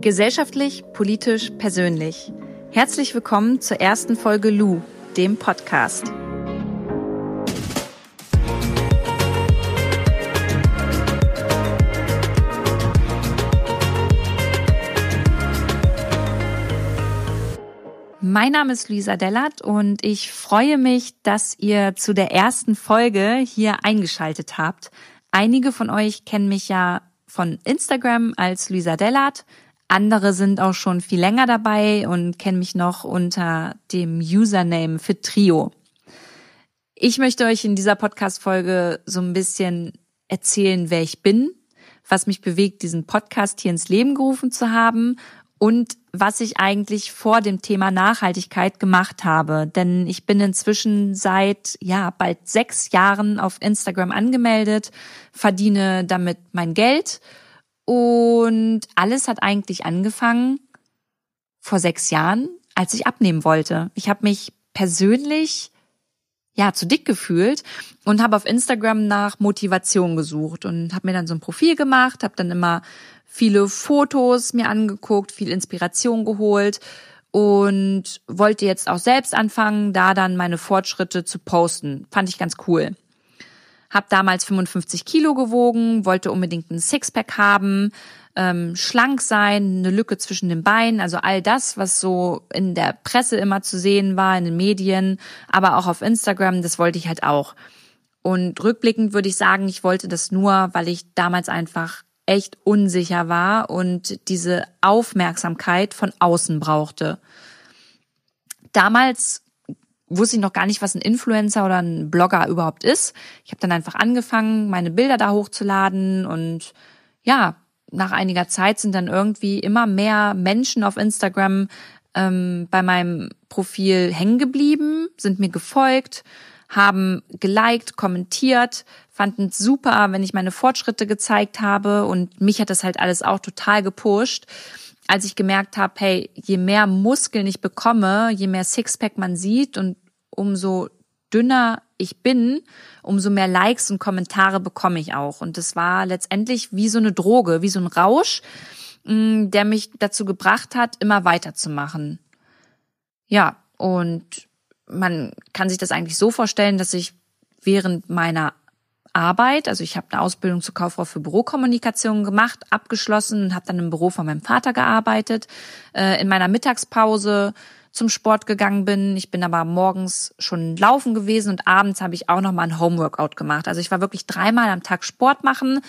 Gesellschaftlich, politisch, persönlich. Herzlich willkommen zur ersten Folge Lu, dem Podcast. Mein Name ist Luisa Dellert und ich freue mich, dass ihr zu der ersten Folge hier eingeschaltet habt. Einige von euch kennen mich ja von Instagram als Luisa Dellert. Andere sind auch schon viel länger dabei und kennen mich noch unter dem Username für Trio. Ich möchte euch in dieser Podcast-Folge so ein bisschen erzählen, wer ich bin, was mich bewegt, diesen Podcast hier ins Leben gerufen zu haben und was ich eigentlich vor dem Thema Nachhaltigkeit gemacht habe. Denn ich bin inzwischen seit, ja, bald sechs Jahren auf Instagram angemeldet, verdiene damit mein Geld und alles hat eigentlich angefangen vor sechs Jahren, als ich abnehmen wollte. Ich habe mich persönlich ja zu dick gefühlt und habe auf Instagram nach Motivation gesucht und habe mir dann so ein Profil gemacht, habe dann immer viele Fotos mir angeguckt, viel Inspiration geholt und wollte jetzt auch selbst anfangen, da dann meine Fortschritte zu posten. Fand ich ganz cool. Hab damals 55 Kilo gewogen, wollte unbedingt ein Sixpack haben, ähm, schlank sein, eine Lücke zwischen den Beinen, also all das, was so in der Presse immer zu sehen war, in den Medien, aber auch auf Instagram, das wollte ich halt auch. Und rückblickend würde ich sagen, ich wollte das nur, weil ich damals einfach echt unsicher war und diese Aufmerksamkeit von außen brauchte. Damals wusste ich noch gar nicht, was ein Influencer oder ein Blogger überhaupt ist. Ich habe dann einfach angefangen, meine Bilder da hochzuladen und ja, nach einiger Zeit sind dann irgendwie immer mehr Menschen auf Instagram ähm, bei meinem Profil hängen geblieben, sind mir gefolgt, haben geliked, kommentiert, fanden es super, wenn ich meine Fortschritte gezeigt habe und mich hat das halt alles auch total gepusht als ich gemerkt habe, hey, je mehr Muskeln ich bekomme, je mehr Sixpack man sieht und umso dünner ich bin, umso mehr Likes und Kommentare bekomme ich auch. Und das war letztendlich wie so eine Droge, wie so ein Rausch, mm, der mich dazu gebracht hat, immer weiterzumachen. Ja, und man kann sich das eigentlich so vorstellen, dass ich während meiner Arbeit. Also ich habe eine Ausbildung zur Kauffrau für Bürokommunikation gemacht, abgeschlossen und habe dann im Büro von meinem Vater gearbeitet. Äh, in meiner Mittagspause zum Sport gegangen bin. Ich bin aber morgens schon laufen gewesen und abends habe ich auch noch mal ein Homeworkout gemacht. Also ich war wirklich dreimal am Tag Sport machen,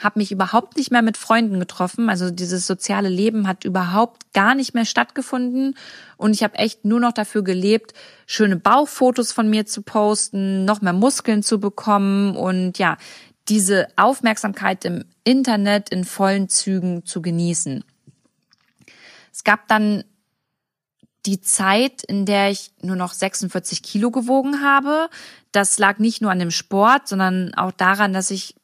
habe mich überhaupt nicht mehr mit Freunden getroffen. Also dieses soziale Leben hat überhaupt gar nicht mehr stattgefunden und ich habe echt nur noch dafür gelebt, schöne Bauchfotos von mir zu posten, noch mehr Muskeln zu bekommen und ja, diese Aufmerksamkeit im Internet in vollen Zügen zu genießen. Es gab dann die Zeit, in der ich nur noch 46 Kilo gewogen habe. Das lag nicht nur an dem Sport, sondern auch daran, dass ich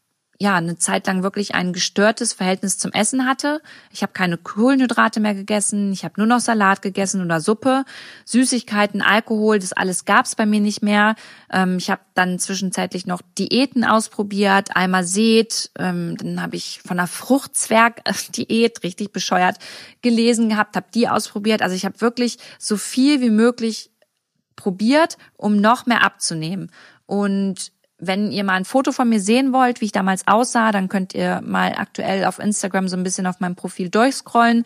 ja eine Zeit lang wirklich ein gestörtes Verhältnis zum Essen hatte. Ich habe keine Kohlenhydrate mehr gegessen, ich habe nur noch Salat gegessen oder Suppe, Süßigkeiten, Alkohol, das alles gab's bei mir nicht mehr. Ähm, ich habe dann zwischenzeitlich noch Diäten ausprobiert, einmal Seht, ähm, dann habe ich von einer Fruchtzwerg-Diät richtig bescheuert gelesen gehabt, habe die ausprobiert. Also ich habe wirklich so viel wie möglich probiert, um noch mehr abzunehmen. Und wenn ihr mal ein Foto von mir sehen wollt, wie ich damals aussah, dann könnt ihr mal aktuell auf Instagram so ein bisschen auf meinem Profil durchscrollen.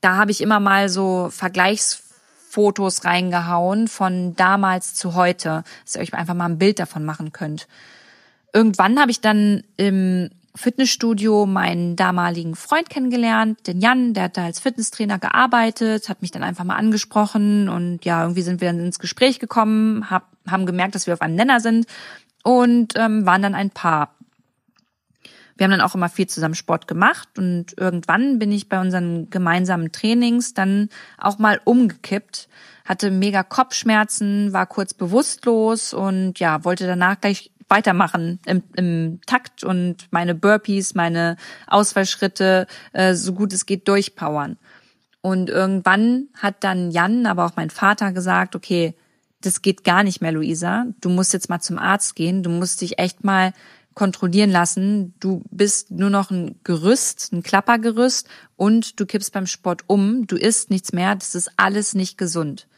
Da habe ich immer mal so Vergleichsfotos reingehauen von damals zu heute, dass ihr euch einfach mal ein Bild davon machen könnt. Irgendwann habe ich dann im Fitnessstudio meinen damaligen Freund kennengelernt, den Jan, der hat da als Fitnesstrainer gearbeitet, hat mich dann einfach mal angesprochen und ja, irgendwie sind wir dann ins Gespräch gekommen, hab, haben gemerkt, dass wir auf einem Nenner sind und ähm, waren dann ein Paar. Wir haben dann auch immer viel zusammen Sport gemacht und irgendwann bin ich bei unseren gemeinsamen Trainings dann auch mal umgekippt, hatte mega Kopfschmerzen, war kurz bewusstlos und ja, wollte danach gleich weitermachen im, im Takt und meine Burpees, meine Ausfallschritte äh, so gut es geht durchpowern. Und irgendwann hat dann Jan, aber auch mein Vater gesagt, okay, das geht gar nicht mehr, Luisa. Du musst jetzt mal zum Arzt gehen. Du musst dich echt mal kontrollieren lassen. Du bist nur noch ein Gerüst, ein Klappergerüst und du kippst beim Sport um. Du isst nichts mehr. Das ist alles nicht gesund.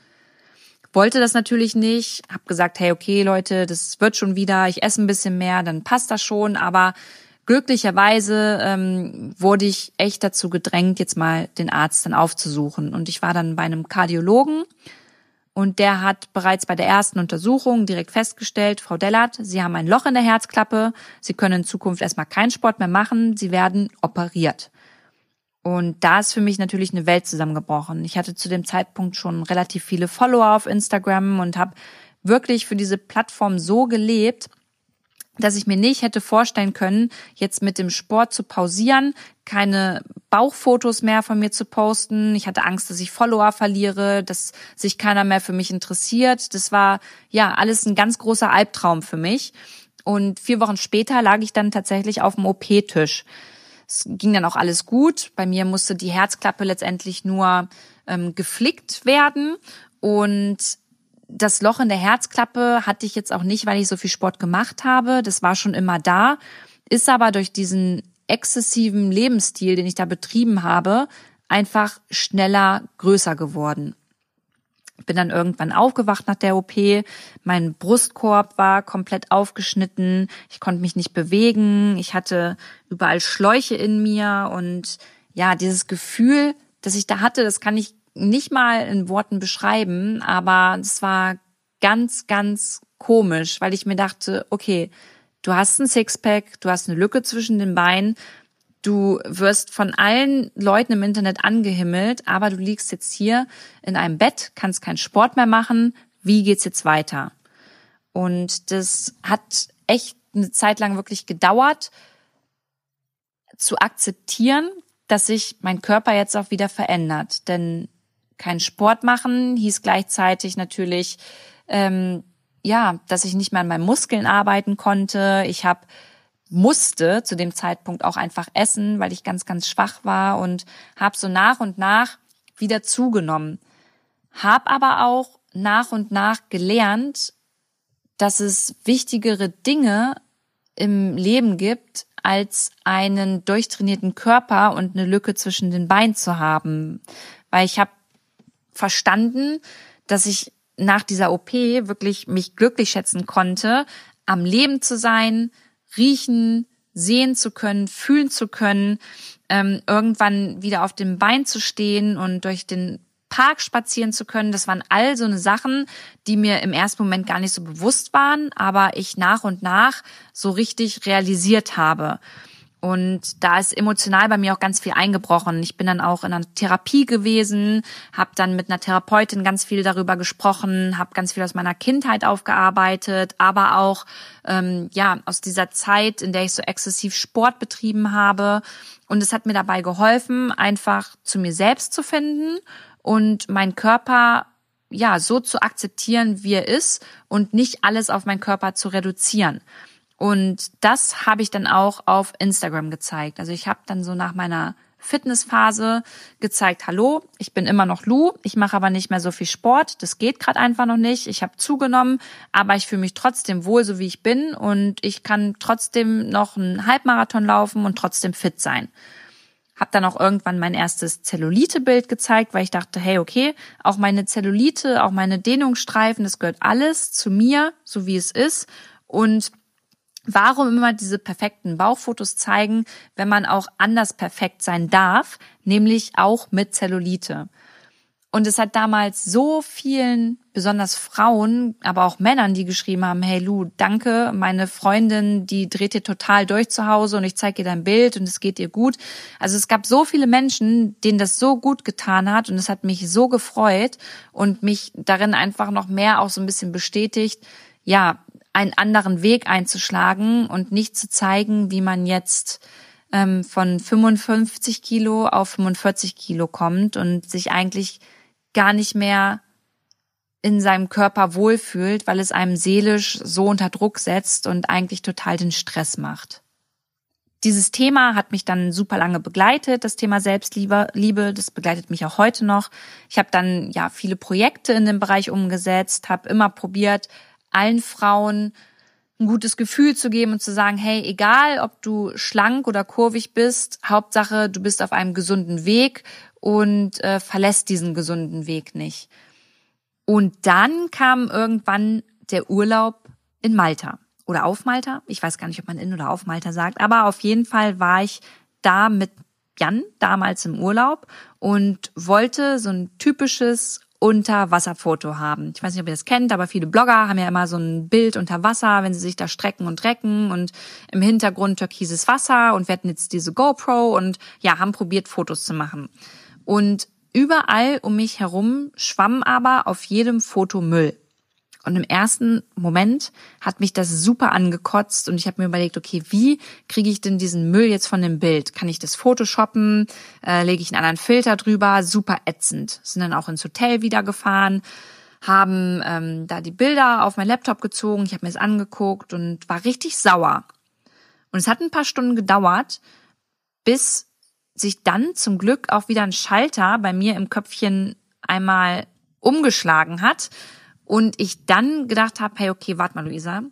Wollte das natürlich nicht, hab gesagt, hey, okay, Leute, das wird schon wieder, ich esse ein bisschen mehr, dann passt das schon, aber glücklicherweise ähm, wurde ich echt dazu gedrängt, jetzt mal den Arzt dann aufzusuchen. Und ich war dann bei einem Kardiologen und der hat bereits bei der ersten Untersuchung direkt festgestellt, Frau Dellert, Sie haben ein Loch in der Herzklappe, Sie können in Zukunft erstmal keinen Sport mehr machen, Sie werden operiert. Und da ist für mich natürlich eine Welt zusammengebrochen. Ich hatte zu dem Zeitpunkt schon relativ viele Follower auf Instagram und habe wirklich für diese Plattform so gelebt, dass ich mir nicht hätte vorstellen können, jetzt mit dem Sport zu pausieren, keine Bauchfotos mehr von mir zu posten. Ich hatte Angst, dass ich Follower verliere, dass sich keiner mehr für mich interessiert. Das war ja alles ein ganz großer Albtraum für mich. Und vier Wochen später lag ich dann tatsächlich auf dem OP-Tisch. Es ging dann auch alles gut. Bei mir musste die Herzklappe letztendlich nur ähm, geflickt werden. Und das Loch in der Herzklappe hatte ich jetzt auch nicht, weil ich so viel Sport gemacht habe. Das war schon immer da, ist aber durch diesen exzessiven Lebensstil, den ich da betrieben habe, einfach schneller größer geworden. Bin dann irgendwann aufgewacht nach der OP. Mein Brustkorb war komplett aufgeschnitten. Ich konnte mich nicht bewegen. Ich hatte überall Schläuche in mir und ja, dieses Gefühl, das ich da hatte, das kann ich nicht mal in Worten beschreiben, aber es war ganz, ganz komisch, weil ich mir dachte, okay, du hast ein Sixpack, du hast eine Lücke zwischen den Beinen, du wirst von allen Leuten im Internet angehimmelt, aber du liegst jetzt hier in einem Bett, kannst keinen Sport mehr machen, wie geht's jetzt weiter? Und das hat echt eine Zeit lang wirklich gedauert, zu akzeptieren, dass sich mein Körper jetzt auch wieder verändert. Denn keinen Sport machen, hieß gleichzeitig natürlich, ähm, ja, dass ich nicht mehr an meinen Muskeln arbeiten konnte. Ich habe musste zu dem Zeitpunkt auch einfach essen, weil ich ganz, ganz schwach war und habe so nach und nach wieder zugenommen. Hab aber auch nach und nach gelernt, dass es wichtigere Dinge im Leben gibt, als einen durchtrainierten Körper und eine Lücke zwischen den Beinen zu haben. Weil ich habe verstanden, dass ich nach dieser OP wirklich mich glücklich schätzen konnte, am Leben zu sein, riechen, sehen zu können, fühlen zu können, ähm, irgendwann wieder auf dem Bein zu stehen und durch den Park spazieren zu können. Das waren all so eine Sachen, die mir im ersten Moment gar nicht so bewusst waren, aber ich nach und nach so richtig realisiert habe. Und da ist emotional bei mir auch ganz viel eingebrochen. Ich bin dann auch in einer Therapie gewesen, habe dann mit einer Therapeutin ganz viel darüber gesprochen, habe ganz viel aus meiner Kindheit aufgearbeitet, aber auch ähm, ja aus dieser Zeit, in der ich so exzessiv Sport betrieben habe. Und es hat mir dabei geholfen, einfach zu mir selbst zu finden und meinen Körper ja so zu akzeptieren, wie er ist und nicht alles auf meinen Körper zu reduzieren. Und das habe ich dann auch auf Instagram gezeigt. Also ich habe dann so nach meiner Fitnessphase gezeigt, hallo, ich bin immer noch Lou, ich mache aber nicht mehr so viel Sport, das geht gerade einfach noch nicht, ich habe zugenommen, aber ich fühle mich trotzdem wohl, so wie ich bin und ich kann trotzdem noch einen Halbmarathon laufen und trotzdem fit sein. Hab dann auch irgendwann mein erstes Zellulite-Bild gezeigt, weil ich dachte, hey, okay, auch meine Zellulite, auch meine Dehnungsstreifen, das gehört alles zu mir, so wie es ist und Warum immer diese perfekten Bauchfotos zeigen, wenn man auch anders perfekt sein darf, nämlich auch mit Zellulite. Und es hat damals so vielen, besonders Frauen, aber auch Männern, die geschrieben haben, hey Lu, danke, meine Freundin, die dreht dir total durch zu Hause und ich zeige ihr dein Bild und es geht ihr gut. Also es gab so viele Menschen, denen das so gut getan hat und es hat mich so gefreut und mich darin einfach noch mehr auch so ein bisschen bestätigt, ja, einen anderen Weg einzuschlagen und nicht zu zeigen, wie man jetzt ähm, von 55 Kilo auf 45 Kilo kommt und sich eigentlich gar nicht mehr in seinem Körper wohlfühlt, weil es einem seelisch so unter Druck setzt und eigentlich total den Stress macht. Dieses Thema hat mich dann super lange begleitet, das Thema Selbstliebe, Liebe, das begleitet mich auch heute noch. Ich habe dann ja viele Projekte in dem Bereich umgesetzt, habe immer probiert, allen Frauen ein gutes Gefühl zu geben und zu sagen, hey, egal ob du schlank oder kurvig bist, Hauptsache du bist auf einem gesunden Weg und äh, verlässt diesen gesunden Weg nicht. Und dann kam irgendwann der Urlaub in Malta oder auf Malta. Ich weiß gar nicht, ob man in oder auf Malta sagt, aber auf jeden Fall war ich da mit Jan damals im Urlaub und wollte so ein typisches Unterwasserfoto haben. Ich weiß nicht, ob ihr das kennt, aber viele Blogger haben ja immer so ein Bild unter Wasser, wenn sie sich da strecken und recken und im Hintergrund türkises Wasser und hatten jetzt diese GoPro und ja, haben probiert Fotos zu machen. Und überall um mich herum schwamm aber auf jedem Foto Müll. Und im ersten Moment hat mich das super angekotzt und ich habe mir überlegt, okay, wie kriege ich denn diesen Müll jetzt von dem Bild? Kann ich das Photoshoppen? Äh, lege ich einen anderen Filter drüber? Super ätzend. Sind dann auch ins Hotel wieder gefahren, haben ähm, da die Bilder auf mein Laptop gezogen. Ich habe mir es angeguckt und war richtig sauer. Und es hat ein paar Stunden gedauert, bis sich dann zum Glück auch wieder ein Schalter bei mir im Köpfchen einmal umgeschlagen hat und ich dann gedacht habe, hey, okay, warte mal, Luisa.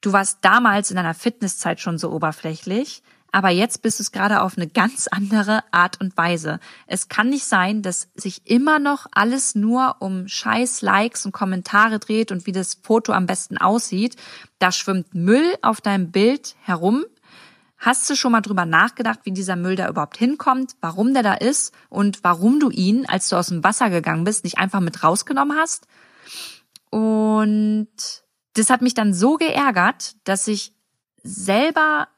Du warst damals in deiner Fitnesszeit schon so oberflächlich, aber jetzt bist du es gerade auf eine ganz andere Art und Weise. Es kann nicht sein, dass sich immer noch alles nur um scheiß Likes und Kommentare dreht und wie das Foto am besten aussieht. Da schwimmt Müll auf deinem Bild herum. Hast du schon mal drüber nachgedacht, wie dieser Müll da überhaupt hinkommt, warum der da ist und warum du ihn, als du aus dem Wasser gegangen bist, nicht einfach mit rausgenommen hast? Und das hat mich dann so geärgert, dass ich selber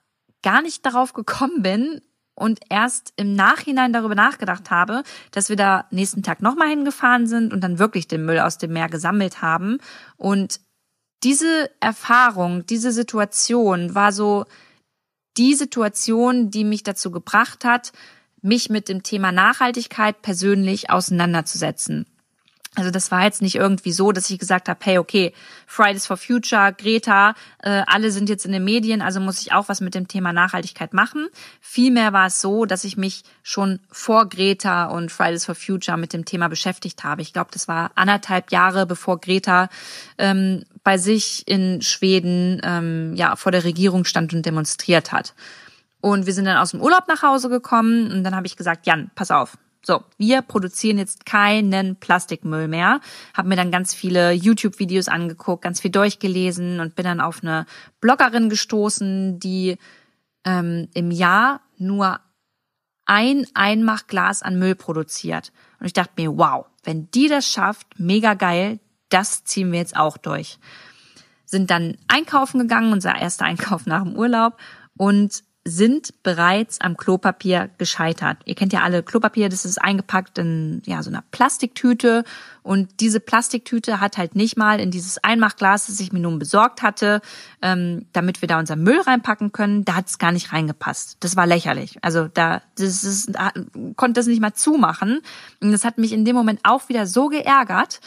gar nicht darauf gekommen bin und erst im Nachhinein darüber nachgedacht habe, dass wir da nächsten Tag nochmal hingefahren sind und dann wirklich den Müll aus dem Meer gesammelt haben. Und diese Erfahrung, diese Situation war so die Situation, die mich dazu gebracht hat, mich mit dem Thema Nachhaltigkeit persönlich auseinanderzusetzen. Also das war jetzt nicht irgendwie so, dass ich gesagt habe, hey, okay, Fridays for Future, Greta, äh, alle sind jetzt in den Medien, also muss ich auch was mit dem Thema Nachhaltigkeit machen. Vielmehr war es so, dass ich mich schon vor Greta und Fridays for Future mit dem Thema beschäftigt habe. Ich glaube, das war anderthalb Jahre, bevor Greta ähm, bei sich in Schweden ähm, ja vor der Regierung stand und demonstriert hat. Und wir sind dann aus dem Urlaub nach Hause gekommen und dann habe ich gesagt, Jan, pass auf, so, wir produzieren jetzt keinen Plastikmüll mehr. Habe mir dann ganz viele YouTube-Videos angeguckt, ganz viel durchgelesen und bin dann auf eine Bloggerin gestoßen, die ähm, im Jahr nur ein Einmachglas an Müll produziert. Und ich dachte mir, wow, wenn die das schafft, mega geil, das ziehen wir jetzt auch durch. Sind dann einkaufen gegangen, unser erster Einkauf nach dem Urlaub und sind bereits am Klopapier gescheitert. Ihr kennt ja alle Klopapier, das ist eingepackt in ja so einer Plastiktüte und diese Plastiktüte hat halt nicht mal in dieses Einmachglas, das ich mir nun besorgt hatte, ähm, damit wir da unser Müll reinpacken können, da hat es gar nicht reingepasst. Das war lächerlich. Also da das ist, da, konnte das nicht mal zumachen und das hat mich in dem Moment auch wieder so geärgert,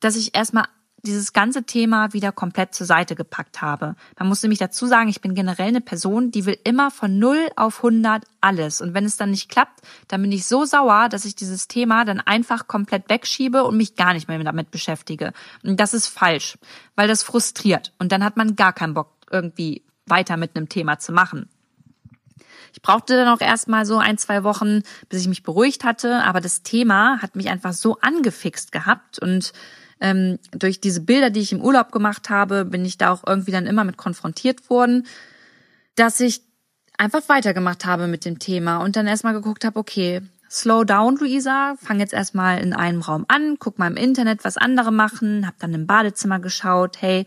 dass ich erstmal dieses ganze Thema wieder komplett zur Seite gepackt habe. Man muss nämlich dazu sagen, ich bin generell eine Person, die will immer von 0 auf 100 alles. Und wenn es dann nicht klappt, dann bin ich so sauer, dass ich dieses Thema dann einfach komplett wegschiebe und mich gar nicht mehr damit beschäftige. Und das ist falsch, weil das frustriert. Und dann hat man gar keinen Bock, irgendwie weiter mit einem Thema zu machen. Ich brauchte dann auch erstmal so ein, zwei Wochen, bis ich mich beruhigt hatte, aber das Thema hat mich einfach so angefixt gehabt und ähm, durch diese Bilder, die ich im Urlaub gemacht habe, bin ich da auch irgendwie dann immer mit konfrontiert worden, dass ich einfach weitergemacht habe mit dem Thema und dann erstmal geguckt habe, okay, slow down, Luisa, fang jetzt erstmal in einem Raum an, guck mal im Internet, was andere machen, hab dann im Badezimmer geschaut, hey,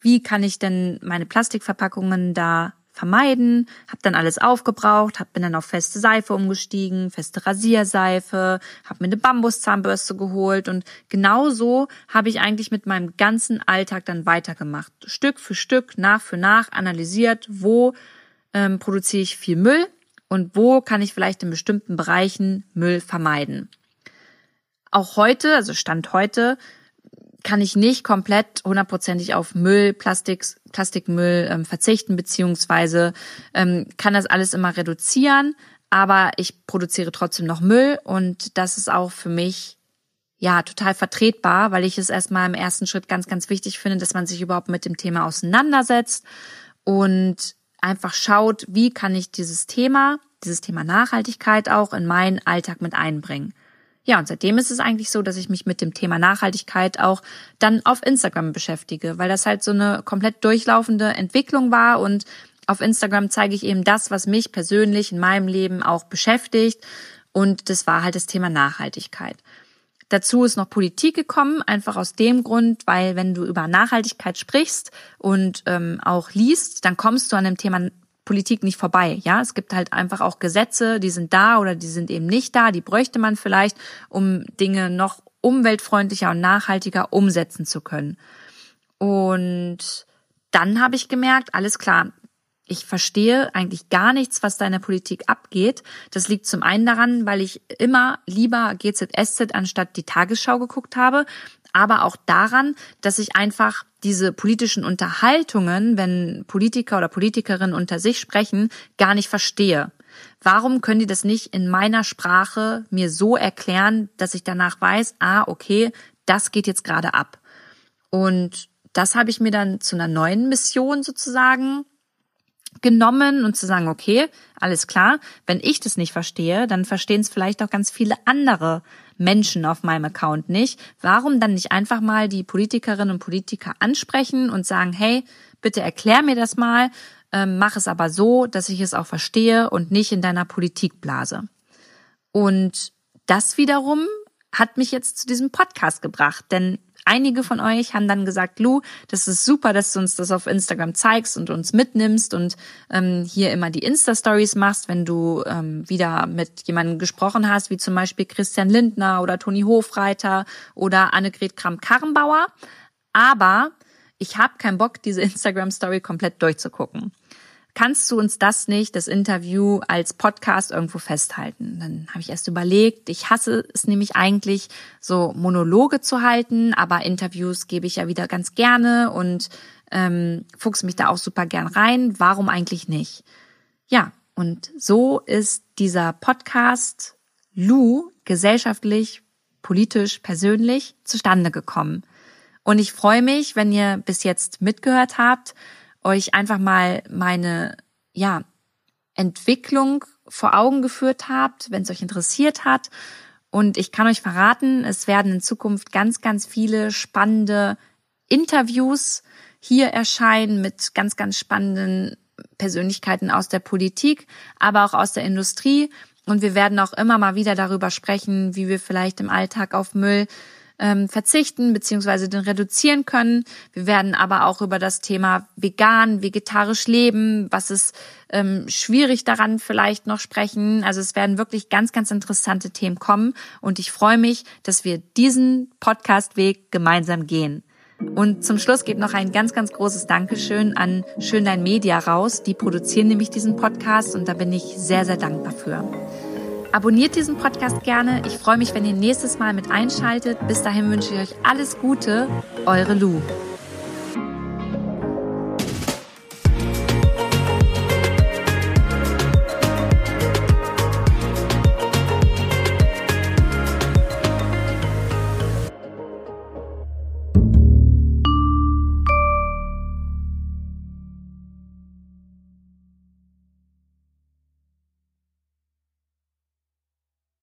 wie kann ich denn meine Plastikverpackungen da vermeiden, habe dann alles aufgebraucht, hab, bin dann auf feste Seife umgestiegen, feste Rasierseife, habe mir eine Bambuszahnbürste geholt und genauso habe ich eigentlich mit meinem ganzen Alltag dann weitergemacht. Stück für Stück, nach für nach analysiert, wo ähm, produziere ich viel Müll und wo kann ich vielleicht in bestimmten Bereichen Müll vermeiden. Auch heute, also Stand heute, kann ich nicht komplett hundertprozentig auf Müll, Plastik, Plastikmüll ähm, verzichten, beziehungsweise ähm, kann das alles immer reduzieren, aber ich produziere trotzdem noch Müll und das ist auch für mich ja, total vertretbar, weil ich es erstmal im ersten Schritt ganz, ganz wichtig finde, dass man sich überhaupt mit dem Thema auseinandersetzt und einfach schaut, wie kann ich dieses Thema, dieses Thema Nachhaltigkeit auch in meinen Alltag mit einbringen. Ja, und seitdem ist es eigentlich so, dass ich mich mit dem Thema Nachhaltigkeit auch dann auf Instagram beschäftige, weil das halt so eine komplett durchlaufende Entwicklung war und auf Instagram zeige ich eben das, was mich persönlich in meinem Leben auch beschäftigt und das war halt das Thema Nachhaltigkeit. Dazu ist noch Politik gekommen, einfach aus dem Grund, weil wenn du über Nachhaltigkeit sprichst und ähm, auch liest, dann kommst du an dem Thema Politik nicht vorbei. Ja, es gibt halt einfach auch Gesetze, die sind da oder die sind eben nicht da. Die bräuchte man vielleicht, um Dinge noch umweltfreundlicher und nachhaltiger umsetzen zu können. Und dann habe ich gemerkt, alles klar, ich verstehe eigentlich gar nichts, was da in der Politik abgeht. Das liegt zum einen daran, weil ich immer lieber GZSZ anstatt die Tagesschau geguckt habe, aber auch daran, dass ich einfach diese politischen Unterhaltungen, wenn Politiker oder Politikerinnen unter sich sprechen, gar nicht verstehe. Warum können die das nicht in meiner Sprache mir so erklären, dass ich danach weiß, ah, okay, das geht jetzt gerade ab. Und das habe ich mir dann zu einer neuen Mission sozusagen genommen und zu sagen, okay, alles klar, wenn ich das nicht verstehe, dann verstehen es vielleicht auch ganz viele andere Menschen auf meinem Account nicht. Warum dann nicht einfach mal die Politikerinnen und Politiker ansprechen und sagen, hey, bitte erklär mir das mal, ähm, mach es aber so, dass ich es auch verstehe und nicht in deiner Politikblase. Und das wiederum hat mich jetzt zu diesem Podcast gebracht, denn Einige von euch haben dann gesagt, Lu, das ist super, dass du uns das auf Instagram zeigst und uns mitnimmst und ähm, hier immer die Insta-Stories machst, wenn du ähm, wieder mit jemandem gesprochen hast, wie zum Beispiel Christian Lindner oder Toni Hofreiter oder Annegret Kramp-Karrenbauer. Aber ich habe keinen Bock, diese Instagram-Story komplett durchzugucken kannst du uns das nicht, das Interview als Podcast irgendwo festhalten? Dann habe ich erst überlegt, ich hasse es nämlich eigentlich, so Monologe zu halten, aber Interviews gebe ich ja wieder ganz gerne und ähm, fuchs mich da auch super gern rein. Warum eigentlich nicht? Ja, und so ist dieser Podcast Lu gesellschaftlich, politisch, persönlich zustande gekommen. Und ich freue mich, wenn ihr bis jetzt mitgehört habt euch einfach mal meine, ja, Entwicklung vor Augen geführt habt, wenn es euch interessiert hat. Und ich kann euch verraten, es werden in Zukunft ganz, ganz viele spannende Interviews hier erscheinen mit ganz, ganz spannenden Persönlichkeiten aus der Politik, aber auch aus der Industrie. Und wir werden auch immer mal wieder darüber sprechen, wie wir vielleicht im Alltag auf Müll ähm, verzichten beziehungsweise den reduzieren können. Wir werden aber auch über das Thema vegan, vegetarisch leben, was ist ähm, schwierig daran vielleicht noch sprechen. Also es werden wirklich ganz, ganz interessante Themen kommen und ich freue mich, dass wir diesen Podcastweg gemeinsam gehen. Und zum Schluss geht noch ein ganz, ganz großes Dankeschön an Schönlein Media raus. Die produzieren nämlich diesen Podcast und da bin ich sehr, sehr dankbar für. Abonniert diesen Podcast gerne. Ich freue mich, wenn ihr nächstes Mal mit einschaltet. Bis dahin wünsche ich euch alles Gute. Eure Lu.